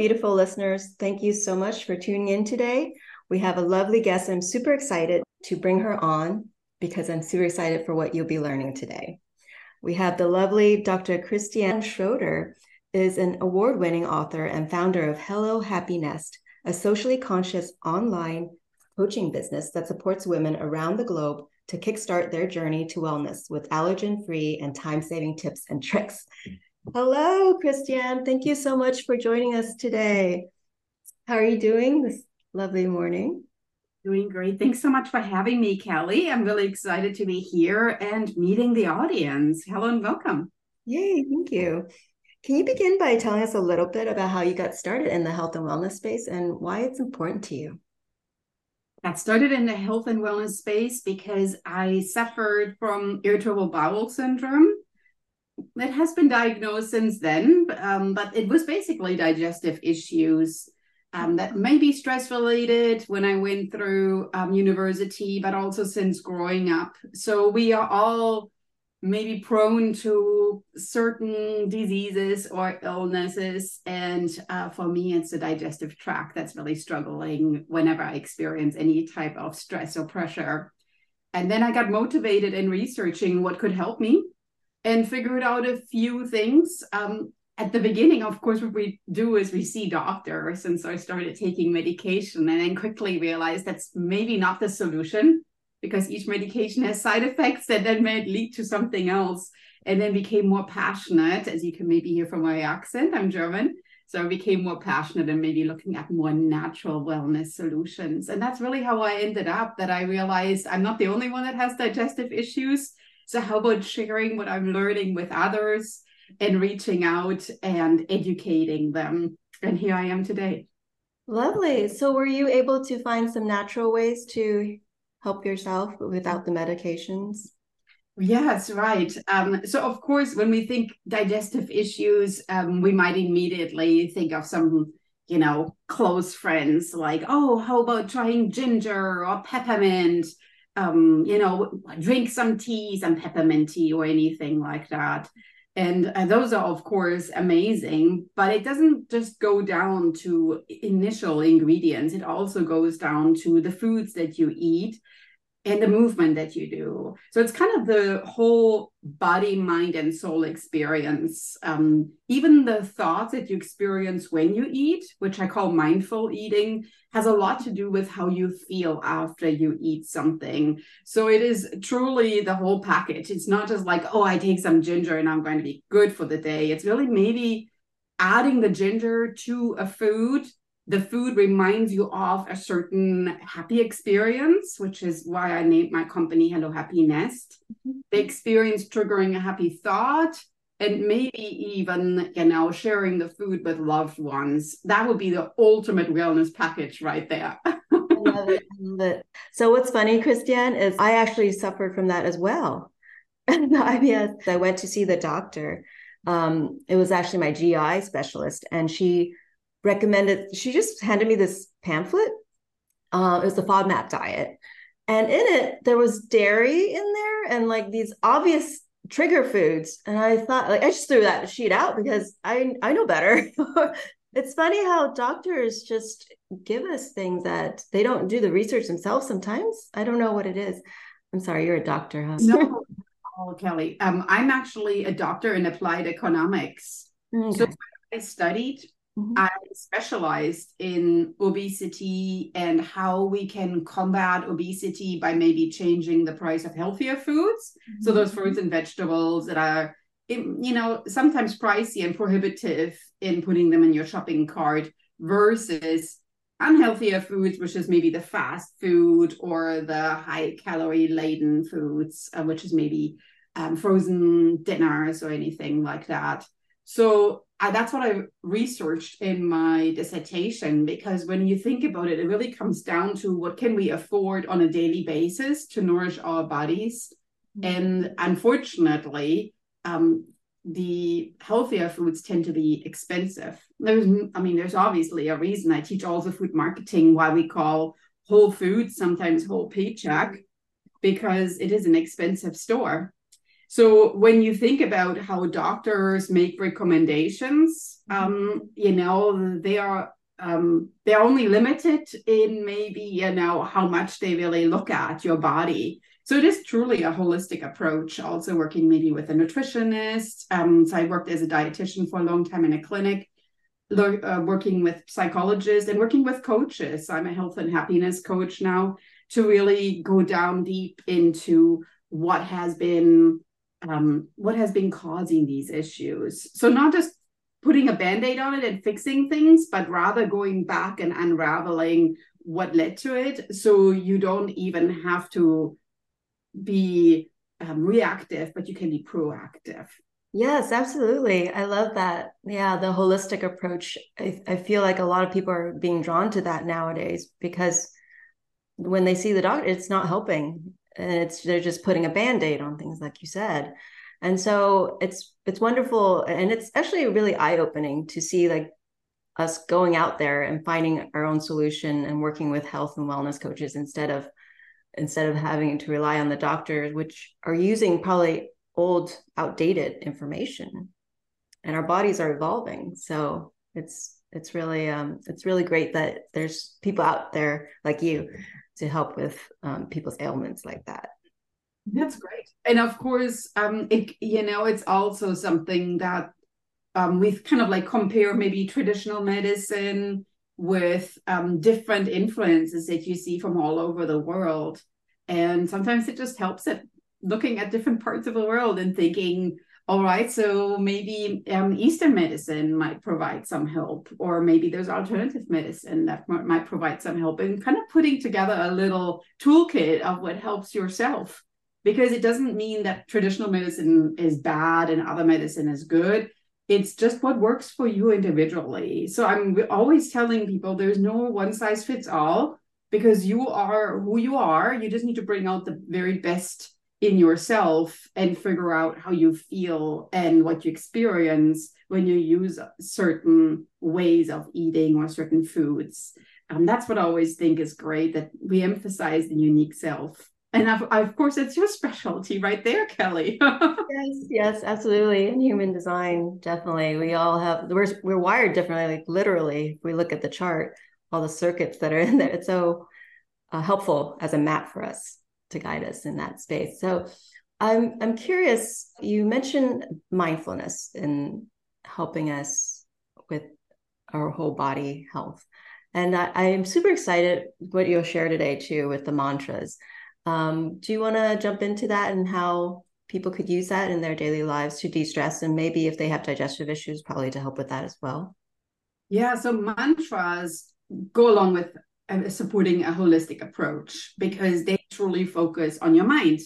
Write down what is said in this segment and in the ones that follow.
beautiful listeners. Thank you so much for tuning in today. We have a lovely guest. I'm super excited to bring her on because I'm super excited for what you'll be learning today. We have the lovely Dr. Christiane Schroeter is an award-winning author and founder of Hello Happy Nest, a socially conscious online coaching business that supports women around the globe to kickstart their journey to wellness with allergen-free and time-saving tips and tricks. Hello, Christiane. Thank you so much for joining us today. How are you doing this lovely morning? Doing great. Thanks so much for having me, Kelly. I'm really excited to be here and meeting the audience. Hello and welcome. Yay, thank you. Can you begin by telling us a little bit about how you got started in the health and wellness space and why it's important to you? Got started in the health and wellness space because I suffered from irritable bowel syndrome it has been diagnosed since then, um, but it was basically digestive issues um, that may be stress related when I went through um, university, but also since growing up. So we are all maybe prone to certain diseases or illnesses. And uh, for me, it's the digestive tract that's really struggling whenever I experience any type of stress or pressure. And then I got motivated in researching what could help me and figured out a few things. Um, at the beginning, of course, what we do is we see doctors. And I started taking medication and then quickly realized that's maybe not the solution because each medication has side effects that then may lead to something else. And then became more passionate, as you can maybe hear from my accent. I'm German. So I became more passionate and maybe looking at more natural wellness solutions. And that's really how I ended up that I realized I'm not the only one that has digestive issues. So, how about sharing what I'm learning with others and reaching out and educating them? And here I am today. Lovely. So, were you able to find some natural ways to help yourself without the medications? Yes, right. Um, so, of course, when we think digestive issues, um, we might immediately think of some, you know, close friends like, oh, how about trying ginger or peppermint? Um, you know, drink some tea, some peppermint tea or anything like that. And uh, those are, of course, amazing, but it doesn't just go down to initial ingredients. It also goes down to the foods that you eat and the movement that you do. So it's kind of the whole body, mind, and soul experience. Um, even the thoughts that you experience when you eat, which I call mindful eating, has a lot to do with how you feel after you eat something. So it is truly the whole package. It's not just like, oh, I take some ginger and I'm going to be good for the day. It's really maybe adding the ginger to a food the food reminds you of a certain happy experience, which is why I named my company Hello Happy Nest. Mm-hmm. The experience triggering a happy thought, and maybe even you know sharing the food with loved ones. That would be the ultimate wellness package right there. I love it. I love it. So what's funny, Christiane, is I actually suffered from that as well. the IBS. I went to see the doctor. Um, it was actually my GI specialist, and she recommended, she just handed me this pamphlet. Uh, it was the FODMAP diet. And in it, there was dairy in there and like these obvious trigger foods. And I thought, like, I just threw that sheet out because I, I know better. it's funny how doctors just give us things that they don't do the research themselves sometimes. I don't know what it is. I'm sorry, you're a doctor, huh? No, oh, Kelly. Um, I'm actually a doctor in applied economics. Okay. So I studied Mm-hmm. I specialized in obesity and how we can combat obesity by maybe changing the price of healthier foods. Mm-hmm. So those fruits and vegetables that are, you know, sometimes pricey and prohibitive in putting them in your shopping cart versus unhealthier foods, which is maybe the fast food or the high calorie laden foods, uh, which is maybe um, frozen dinners or anything like that. So I, that's what I researched in my dissertation because when you think about it, it really comes down to what can we afford on a daily basis to nourish our bodies. Mm-hmm. And unfortunately, um, the healthier foods tend to be expensive. There's, I mean, there's obviously a reason I teach also food marketing why we call Whole Foods sometimes Whole Paycheck because it is an expensive store. So when you think about how doctors make recommendations, mm-hmm. um, you know, they are um, they're only limited in maybe you know how much they really look at your body. So it is truly a holistic approach. Also working maybe with a nutritionist. Um, so I worked as a dietitian for a long time in a clinic, uh, working with psychologists and working with coaches. I'm a health and happiness coach now to really go down deep into what has been um, what has been causing these issues. So not just putting a band-aid on it and fixing things, but rather going back and unraveling what led to it. So you don't even have to be um, reactive, but you can be proactive. Yes, absolutely. I love that. Yeah, the holistic approach. I, I feel like a lot of people are being drawn to that nowadays because when they see the doctor, it's not helping it's they're just putting a band-aid on things like you said. And so it's it's wonderful and it's actually really eye-opening to see like us going out there and finding our own solution and working with health and wellness coaches instead of instead of having to rely on the doctors which are using probably old outdated information. And our bodies are evolving. So it's it's really um it's really great that there's people out there like you to help with um, people's ailments like that. That's great. And of course, um, it, you know, it's also something that um, we kind of like compare maybe traditional medicine with um, different influences that you see from all over the world. And sometimes it just helps it looking at different parts of the world and thinking, all right, so maybe um, Eastern medicine might provide some help, or maybe there's alternative medicine that might provide some help, and kind of putting together a little toolkit of what helps yourself. Because it doesn't mean that traditional medicine is bad and other medicine is good. It's just what works for you individually. So I'm always telling people there's no one size fits all because you are who you are. You just need to bring out the very best in yourself and figure out how you feel and what you experience when you use certain ways of eating or certain foods. Um, that's what I always think is great that we emphasize the unique self. And of, course, it's your specialty right there, Kelly. yes, yes, absolutely. In human design, definitely. We all have, we're, we're wired differently, like literally, if we look at the chart, all the circuits that are in there. It's so uh, helpful as a map for us to guide us in that space. So I'm I'm curious, you mentioned mindfulness in helping us with our whole body health. And I, am super excited what you'll share today too with the mantras. Um, do you want to jump into that and how people could use that in their daily lives to de-stress and maybe if they have digestive issues, probably to help with that as well? Yeah, so mantras go along with uh, supporting a holistic approach because they truly focus on your mind.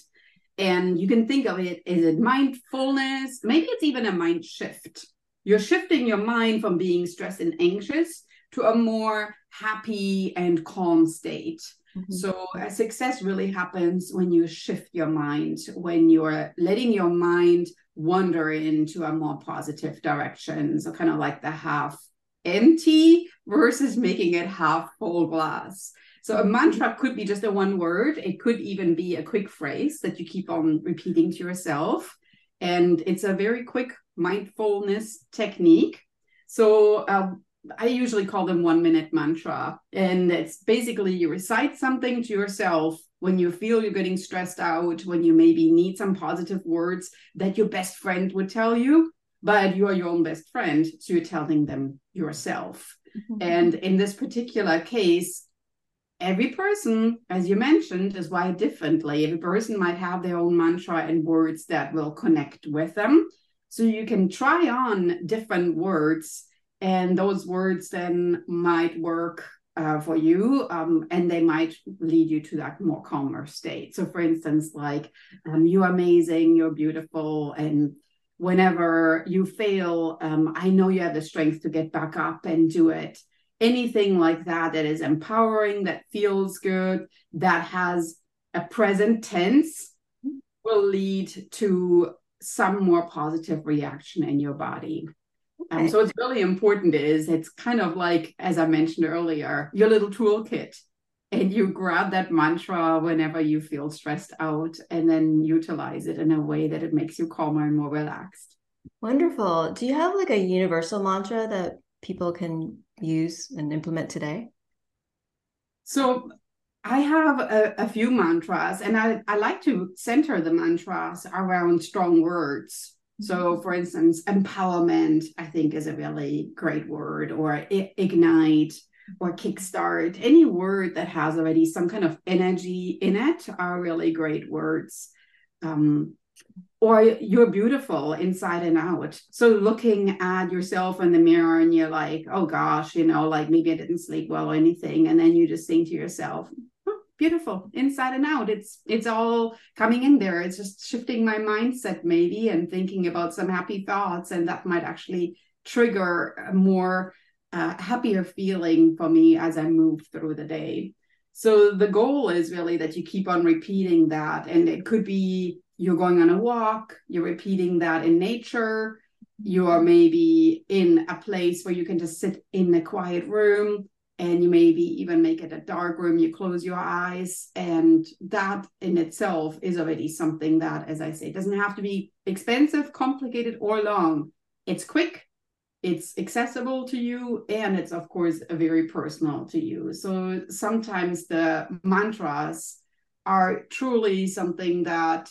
And you can think of it as a mindfulness, maybe it's even a mind shift. You're shifting your mind from being stressed and anxious to a more happy and calm state. Mm-hmm. So, a success really happens when you shift your mind, when you're letting your mind wander into a more positive direction. So, kind of like the half empty versus making it half full glass. So a mantra could be just a one word. It could even be a quick phrase that you keep on repeating to yourself. And it's a very quick mindfulness technique. So uh, I usually call them one minute mantra. And it's basically you recite something to yourself when you feel you're getting stressed out, when you maybe need some positive words that your best friend would tell you but you are your own best friend so you're telling them yourself mm-hmm. and in this particular case every person as you mentioned is wired differently. Every person might have their own mantra and words that will connect with them. So you can try on different words and those words then might work uh, for you um, and they might lead you to that more calmer state. So for instance like um, you're amazing you're beautiful and whenever you fail, um, I know you have the strength to get back up and do it. Anything like that that is empowering, that feels good, that has a present tense will lead to some more positive reaction in your body. Okay. Um, so it's really important is it's kind of like, as I mentioned earlier, your little toolkit. and you grab that mantra whenever you feel stressed out and then utilize it in a way that it makes you calmer and more relaxed. Wonderful. Do you have like a universal mantra that people can use and implement today? So I have a, a, few mantras, and I, I like to center the mantras around strong words. So, mm-hmm. for instance, empowerment, I think, is a really great word, or ignite, or kickstart. Any word that has already some kind of energy in it are really great words. Um, or you're beautiful inside and out. So looking at yourself in the mirror and you're like, oh gosh, you know, like maybe I didn't sleep well or anything. And then you just think to yourself, oh, beautiful inside and out. It's it's all coming in there. It's just shifting my mindset maybe and thinking about some happy thoughts. And that might actually trigger a more uh, happier feeling for me as I move through the day. So the goal is really that you keep on repeating that. And it could be you're going on a walk, you're repeating that in nature, you are maybe in a place where you can just sit in a quiet room and you maybe even make it a dark room you close your eyes and that in itself is already something that as i say doesn't have to be expensive complicated or long. It's quick it's accessible to you and it's of course very personal to you. So sometimes the mantras are truly something that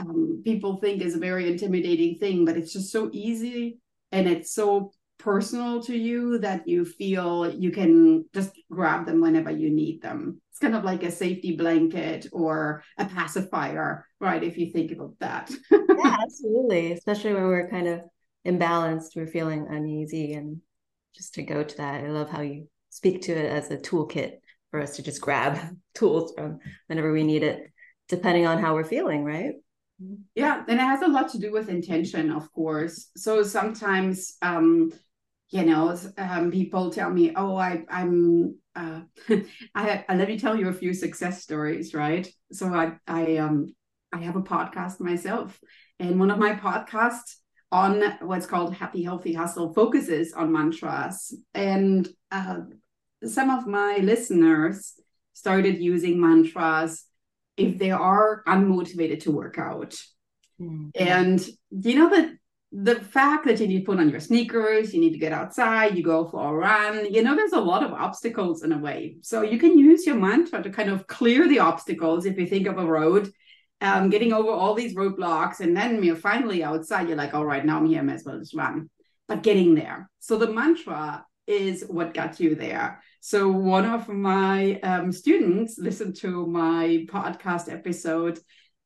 um, people think is a very intimidating thing, but it's just so easy and it's so personal to you that you feel you can just grab them whenever you need them. It's kind of like a safety blanket or a pacifier, right? If you think about that. yeah, absolutely. Especially when we're kind of imbalanced, we're feeling uneasy. And just to go to that, I love how you speak to it as a toolkit for us to just grab tools from whenever we need it, depending on how we're feeling, right? Yeah, and it has a lot to do with intention, of course. So sometimes, um, you know, um, people tell me, "Oh, I, I'm." Uh, I, I let me tell you a few success stories, right? So I, I, um, I have a podcast myself, and one of my podcasts on what's called Happy Healthy Hustle focuses on mantras, and uh, some of my listeners started using mantras if they are unmotivated to work out. Mm-hmm. And you know that the fact that you need to put on your sneakers, you need to get outside, you go for a run, you know, there's a lot of obstacles in a way. So you can use your mantra to kind of clear the obstacles if you think of a road, um, getting over all these roadblocks. And then you're finally outside, you're like, all right, now I'm here, I might as well just run. But getting there. So the mantra is what got you there. So one of my um, students listened to my podcast episode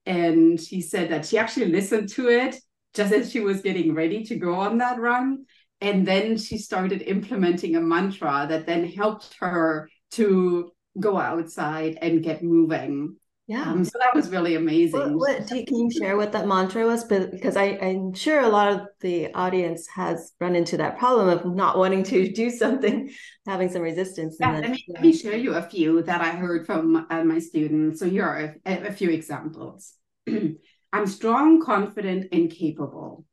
and she said that she actually listened to it just as she was getting ready to go on that run. And then she started implementing a mantra that then helped her to go outside and get moving. Yeah. Um, so that was really amazing. What, what you, can you share what that mantra was? Because I, I'm sure a lot of the audience has run into that problem of not wanting to do something, having some resistance. Yeah, let, me, let me share you a few that I heard from uh, my students. So here are a, a few examples. I'm strong, confident, and capable.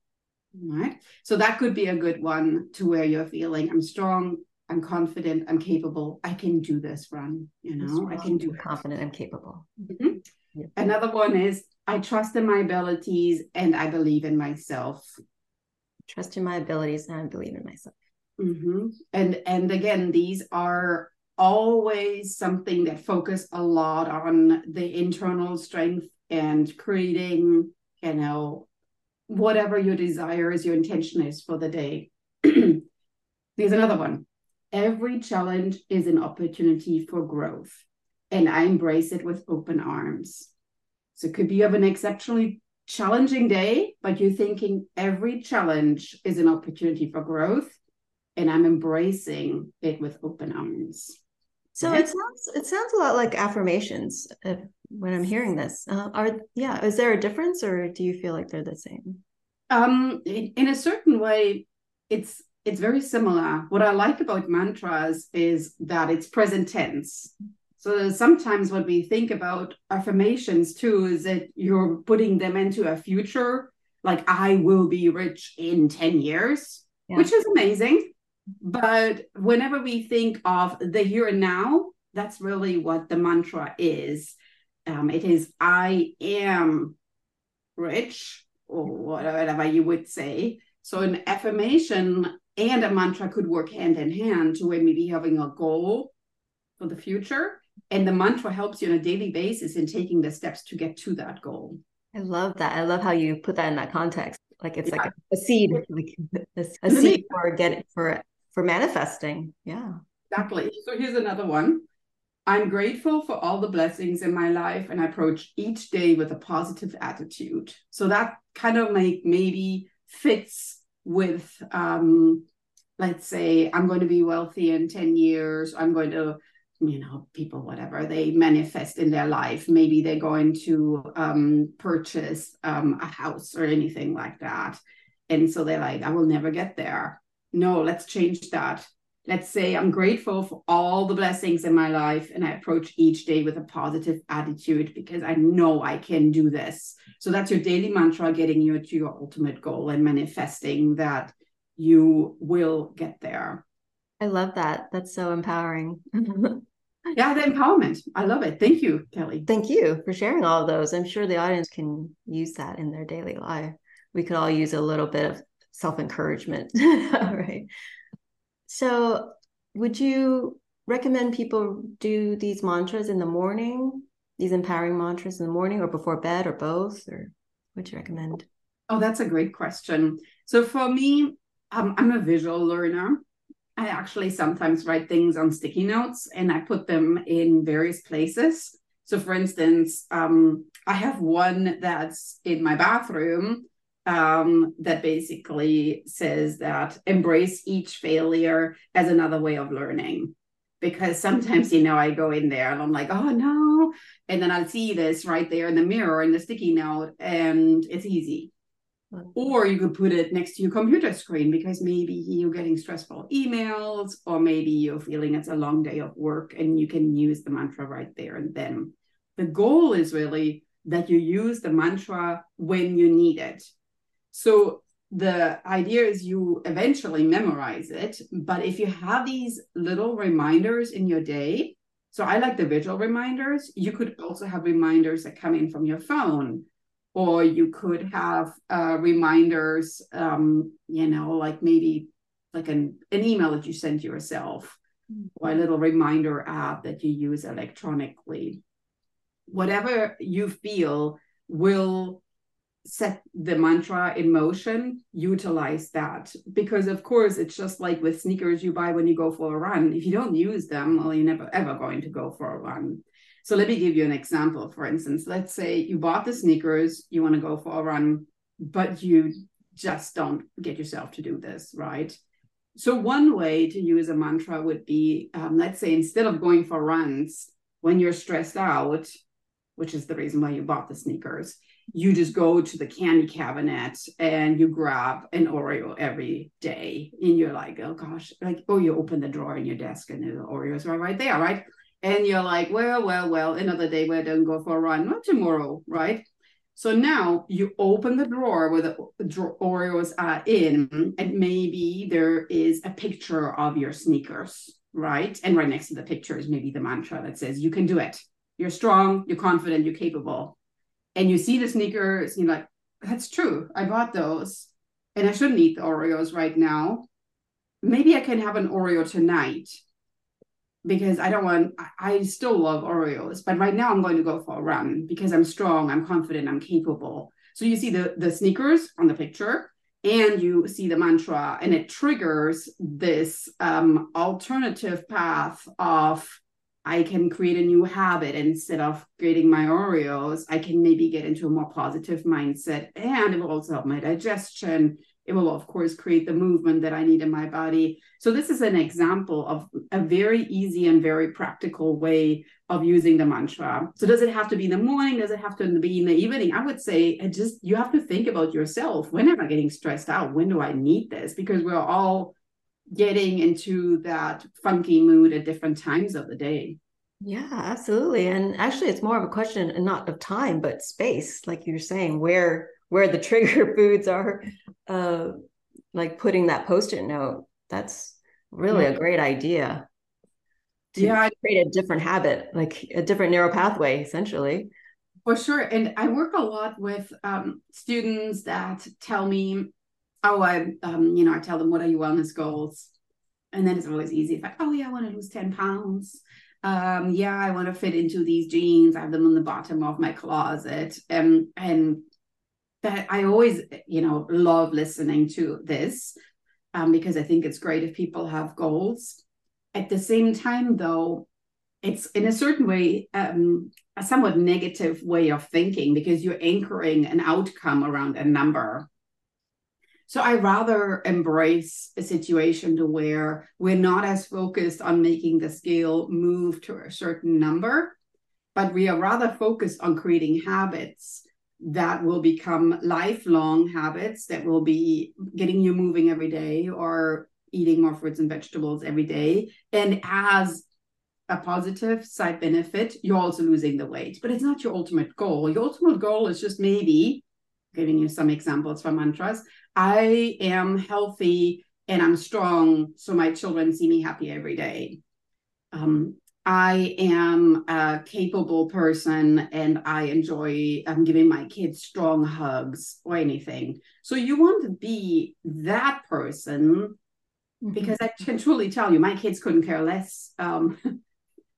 Right. So that could be a good one to where you're feeling I'm strong, I'm confident, I'm capable, I can do this run, you know, I can do confident, I'm capable. Mm-hmm. Yeah. Another one is I trust in my abilities and I believe in myself. Trust in my abilities and I believe in myself. Mm-hmm. And and again, these are always something that focus a lot on the internal strength and creating, you know, whatever your desire is, your intention is for the day. There's another one every challenge is an opportunity for growth. And I embrace it with open arms. So it could be you have an exceptionally challenging day, but you're thinking every challenge is an opportunity for growth. And I'm embracing it with open arms. So it sounds it sounds a lot like affirmations uh, when I'm hearing this. Uh, are yeah, is there a difference, or do you feel like they're the same? Um, in, in a certain way, it's it's very similar. What I like about mantras is that it's present tense. So sometimes what we think about affirmations too is that you're putting them into a future, like I will be rich in 10 years, yeah. which is amazing. But whenever we think of the here and now, that's really what the mantra is. Um, it is I am rich, or whatever you would say. So an affirmation and a mantra could work hand in hand to maybe having a goal for the future. And the mantra helps you on a daily basis in taking the steps to get to that goal. I love that. I love how you put that in that context. Like it's yeah. like a, a seed, like a, a seed for get it for for manifesting. Yeah. Exactly. So here's another one. I'm grateful for all the blessings in my life and I approach each day with a positive attitude. So that kind of like maybe fits with um let's say I'm going to be wealthy in 10 years, I'm going to you know people whatever they manifest in their life. Maybe they're going to um, purchase um, a house or anything like that. And so they're like i will never get there. No let's change that let's say i'm grateful for all the blessings in my life and i approach each day with a positive attitude because i know i can do this. So that's your daily mantra getting you to your ultimate goal and manifesting that you will get there. I love that. That's so empowering. yeah the empowerment. I love it. Thank you kelly. Thank you for sharing all of those. I'm sure the audience can use that in their daily life. We could all use a little bit of self-encouragement. Right so would you recommend people do these mantras in the morning these empowering mantras in the morning or before bed or both or would you recommend? Oh that's a great question. So for me um, i'm a visual learner. I actually sometimes write things on sticky notes and I put them in various places. So, for instance, um, I have one that's in my bathroom um, that basically says that embrace each failure as another way of learning. Because sometimes, you know, I go in there and I'm like, oh no. And then I'll see this right there in the mirror in the sticky note, and it's easy. Or you could put it next to your computer screen because maybe you're getting stressful emails, or maybe you're feeling it's a long day of work and you can use the mantra right there and then. The goal is really that you use the mantra when you need it. So the idea is you eventually memorize it, but if you have these little reminders in your day, so I like the visual reminders, you could also have reminders that come in from your phone or you could have uh, reminders um, you know like maybe like an, an email that you send yourself mm-hmm. or a little reminder app that you use electronically whatever you feel will set the mantra in motion utilize that because of course it's just like with sneakers you buy when you go for a run if you don't use them well you're never ever going to go for a run so let me give you an example. For instance, let's say you bought the sneakers, you want to go for a run, but you just don't get yourself to do this, right? So one way to use a mantra would be, um, let's say, instead of going for runs when you're stressed out, which is the reason why you bought the sneakers, you just go to the candy cabinet and you grab an Oreo every day, and you're like, oh gosh, like oh, you open the drawer in your desk and the Oreos are right there, right? and you're like, well, well, well, another day where I don't go for a run, not tomorrow, right? So now you open the drawer where the Oreos are in, and maybe there is a picture of your sneakers, right? And right next to the picture is maybe the mantra that says, you can do it. You're strong, you're confident, you're capable. And you see the sneakers, you're like, that's true. I bought those, and I shouldn't eat the Oreos right now. Maybe I can have an Oreo tonight because I don't want, I still love Oreos, but right now I'm going to go for a run because I'm strong, I'm confident, I'm capable. So you see the, the sneakers on the picture and you see the mantra and it triggers this um, alternative path of I can create a new habit instead of creating my Oreos. I can maybe get into a more positive mindset and it will also help my digestion. It will of course create the movement that i need in my body. So this is an example of a very easy and very practical way of using the mantra. So does it have to be in the morning? Does it have to be in the evening? I would say just you have to think about yourself. When am i getting stressed out? When do i need this? Because we're all getting into that funky mood at different times of the day yeah, absolutely. And actually, it's more of a question and not of time, but space, like you're saying, where where the trigger foods are uh, like putting that post-it note that's really a great idea to yeah. create a different habit, like a different neural pathway, essentially. For sure. And I work a lot with um, students that tell me, oh, I, um, you know, I tell them, what are your wellness goals? And then it's always easy. It's like, oh, yeah, I want to lose 10 pounds. Um, yeah, I want to fit into these jeans. I have them on the bottom of my closet. Um, and that I always, you know, love listening to this um, because I think it's great if people have goals. At the same time, though, it's in a certain way um, a somewhat negative way of thinking because you're anchoring an outcome around a number. So I rather embrace a situation to where we're not as focused on making the scale move to a certain number, but we are rather focused on creating habits that will become lifelong habits that will be getting you moving every day or eating more fruits and vegetables every day. And as a positive side benefit, you're also losing the weight, but it's not your ultimate goal. Your ultimate goal is just maybe giving you some examples for mantras. I am healthy and I'm strong, so my children see me happy every day. Um, I am a capable person and I enjoy um, giving my kids strong hugs or anything. So you want to be that person mm-hmm. because I can truly tell you, my kids couldn't care less um,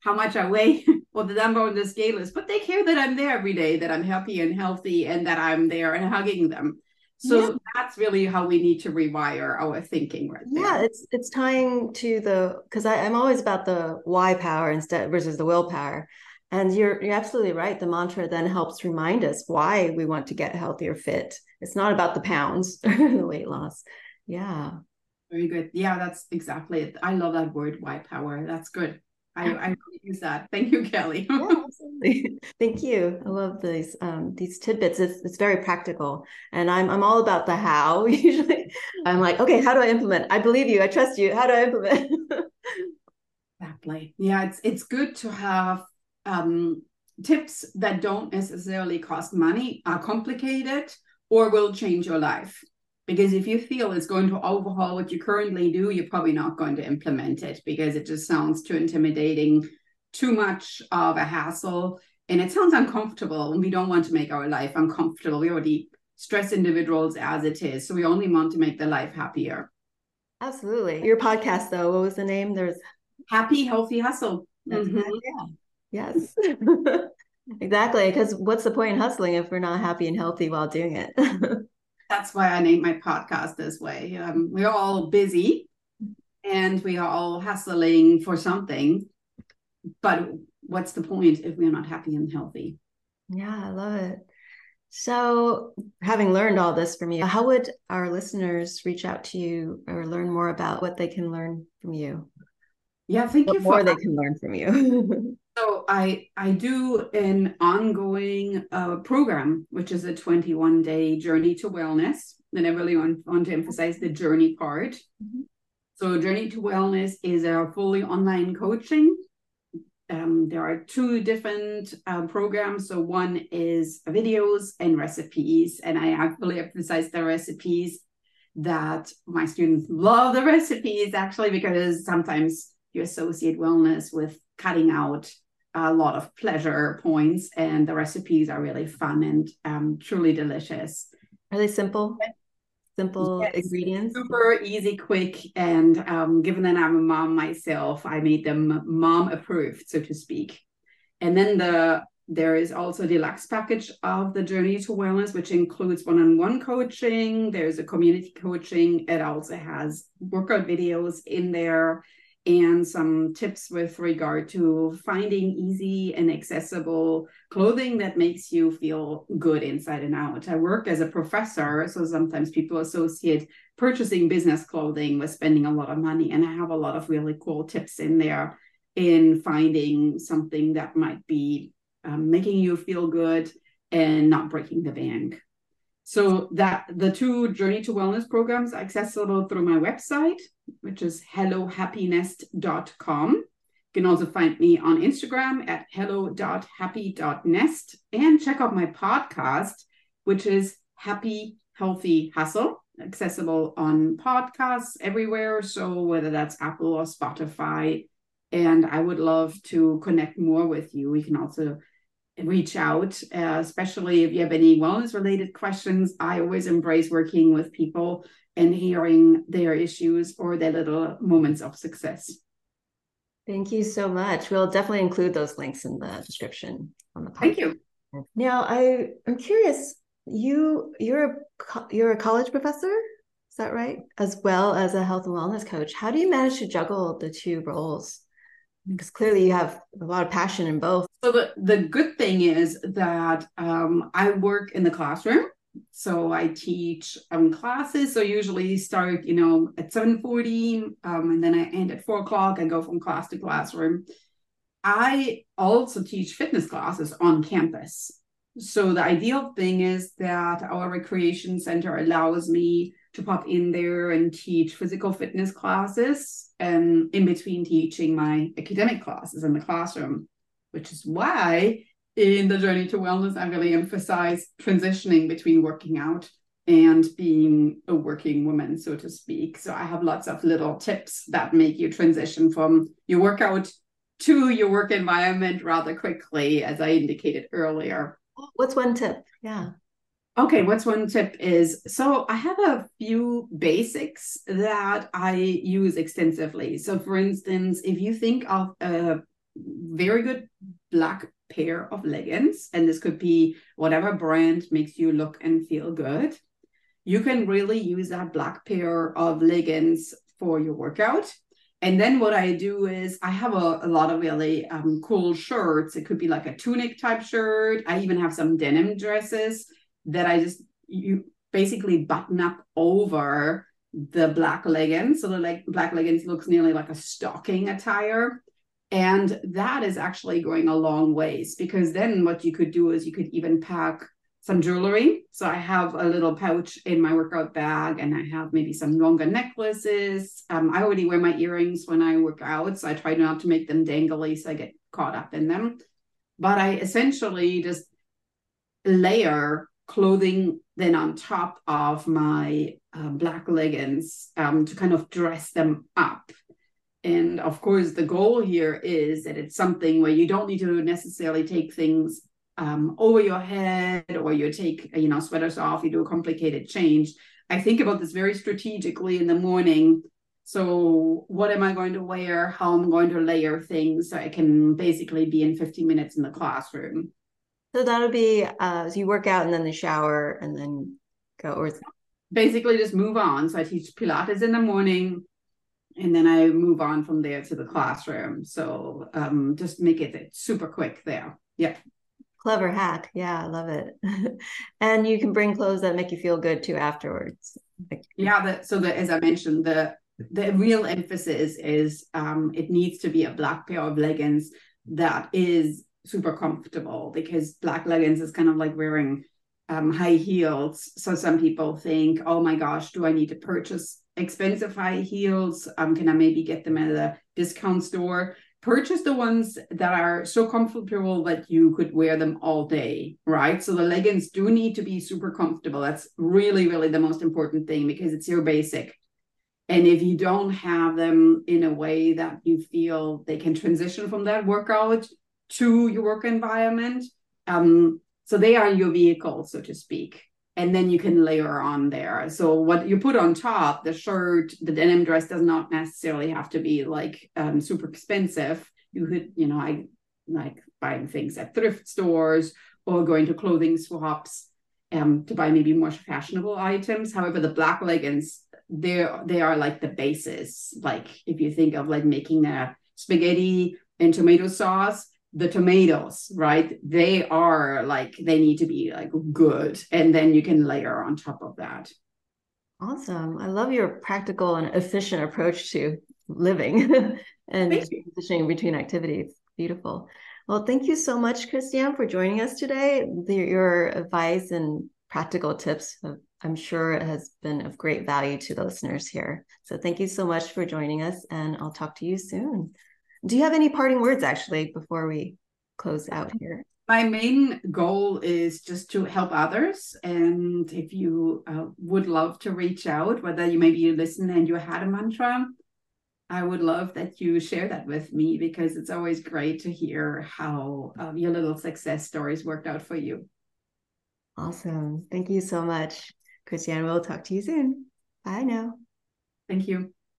how much I weigh or the number on the scale is, but they care that I'm there every day, that I'm happy and healthy, and that I'm there and hugging them. So yeah. that's really how we need to rewire our thinking right yeah there. it's it's tying to the because i'm always about the why power instead versus the willpower. And you're you're absolutely right. The mantra then helps remind us why we want to get healthier fit. It's not about the pounds or the weight loss. Yeah. Very good. Yeah that's exactly it. I love that word why power. That's good I, I use that. Thank you, Kelly. yeah, absolutely. Thank you. I love these um, these tidbits. It's, it's very practical, and I'm I'm all about the how. Usually, I'm like, okay, how do I implement? I believe you. I trust you. How do I implement? exactly. Yeah, it's it's good to have um, tips that don't necessarily cost money, are complicated, or will change your life. Because if you feel it's going to overhaul what you currently do, you're probably not going to implement it because it just sounds too intimidating, too much of a hassle, and it sounds uncomfortable. And we don't want to make our life uncomfortable. We already stress individuals as it is. So we only want to make the life happier. Absolutely. Your podcast, though, what was the name? There's Happy Healthy Hustle. Mm-hmm. Yeah. Yes. exactly. Because what's the point in hustling if we're not happy and healthy while doing it? that's why I named my podcast this way. Um, we're all busy and we are all hustling for something. But what's the point if we're not happy and healthy? Yeah, I love it. So, having learned all this from you, how would our listeners reach out to you or learn more about what they can learn from you? Yeah, thank what you. More they can learn from you. So I I do an ongoing uh, program, which is a 21 day journey to wellness. And I really want, want to emphasize the journey part. Mm-hmm. So Journey to Wellness is a fully online coaching. Um, there are two different uh, programs. So one is videos and recipes, and I have really emphasize the recipes that my students love the recipes actually because sometimes you associate wellness with cutting out a lot of pleasure points, and the recipes are really fun and um, truly delicious. Are they simple? Simple yes, ingredients? Super easy, quick, and um, given that I'm a mom myself, I made them mom approved, so to speak. And then the there is also a deluxe package of the journey to wellness, which includes one-on-one coaching. There's a community coaching. It also has workout videos in there and some tips with regard to finding easy and accessible clothing that makes you feel good inside and out. I work as a professor, so sometimes people associate purchasing business clothing with spending a lot of money, and I have a lot of really cool tips in there in finding something that might be um, making you feel good and not breaking the bank. So that the two Journey to Wellness programs are accessible through my website, which is hellohappynest.com. You can also find me on Instagram at hello.happy.nest and check out my podcast, which is Happy Healthy Hustle, accessible on podcasts everywhere. So whether that's Apple or Spotify, And I would love to connect more with you. We can also reach out, uh, especially if you have any wellness related questions. I always embrace working with people and hearing their issues or their little moments of success. Thank you so much. We'll definitely include those links in the description on the podcast. Thank you. Now, I I'm curious. You you're a you're a college professor, is that right? As well as a health and wellness coach. How do you manage to juggle the two roles? Because clearly you have a lot of passion in both. So the the good thing is that um, I work in the classroom so I teach um, classes. So usually start, you know, at 7.40 um, and then I end at 4 o'clock. I go from class to classroom. I also teach fitness classes on campus. So the ideal thing is that our recreation center allows me to pop in there and teach physical fitness classes and in between teaching my academic classes in the classroom, which is why in the journey to wellness, I really emphasize transitioning between working out and being a working woman, so to speak. So I have lots of little tips that make you transition from your workout to your work environment rather quickly, as I indicated earlier. What's one tip? Yeah. Okay, what's one tip is so I have a few basics that I use extensively. So, for instance, if you think of a very good black pair of leggings, and this could be whatever brand makes you look and feel good. You can really use that black pair of leggings for your workout. And then what I do is I have a, a lot of really um, cool shirts. It could be like a tunic type shirt. I even have some denim dresses that I just you basically button up over the black leggings. So the like black leggings looks nearly like a stocking attire. And that is actually going a long ways because then what you could do is you could even pack some jewelry. So I have a little pouch in my workout bag and I have maybe some longer necklaces. Um, I already wear my earrings when I work out. So I try not to make them dangly so I get caught up in them. But I essentially just layer clothing then on top of my uh, black leggings um, to kind of dress them up and of course, the goal here is that it's something where you don't need to necessarily take things um, over your head or you take, you know, sweaters off, you do a complicated change. I think about this very strategically in the morning. So, what am I going to wear? How am I'm going to layer things so I can basically be in 15 minutes in the classroom. So that'll be uh, so you work out and then the shower and then go or basically just move on. So I teach Pilates in the morning, and then I move on from there to the classroom. So um, just make it super quick there. Yeah. Clever hack. Yeah, I love it. and you can bring clothes that make you feel good too afterwards. Yeah. The, so the, as I mentioned, the the real emphasis is um, it needs to be a black pair of leggings that is super comfortable because black leggings is kind of like wearing um, high heels. So some people think, oh my gosh, do I need to purchase expensive high heels? Um, can I maybe get them at a discount store? Purchase the ones that are so comfortable that you could wear them all day, right? So the leggings do need to be super comfortable. That's really, really the most important thing because it's your basic. And if you don't have them in a way that you feel they can transition from that workout to your work environment, um, so they are your vehicle, so to speak. And then you can layer on there. So what you put on top, the shirt, the denim dress does not necessarily have to be like um, super expensive. You could, you know, I like buying things at thrift stores or going to clothing swaps um, to buy maybe more fashionable items. However, the black leggings, they're they are like the basis. Like if you think of like making a spaghetti and tomato sauce, the tomatoes, right? They are like they need to be like good, and then you can layer on top of that. Awesome! I love your practical and efficient approach to living and transitioning between activities. Beautiful. Well, thank you so much, Christiane, for joining us today. The, your advice and practical tips, have, I'm sure, has been of great value to the listeners here. So, thank you so much for joining us, and I'll talk to you soon. Do you have any parting words actually before we close out here? My main goal is just to help others. And if you uh, would love to reach out, whether you maybe you listen and you had a mantra, I would love that you share that with me because it's always great to hear how um, your little success stories worked out for you. Awesome. Thank you so much, Christiane. We'll talk to you soon. Bye now. Thank you.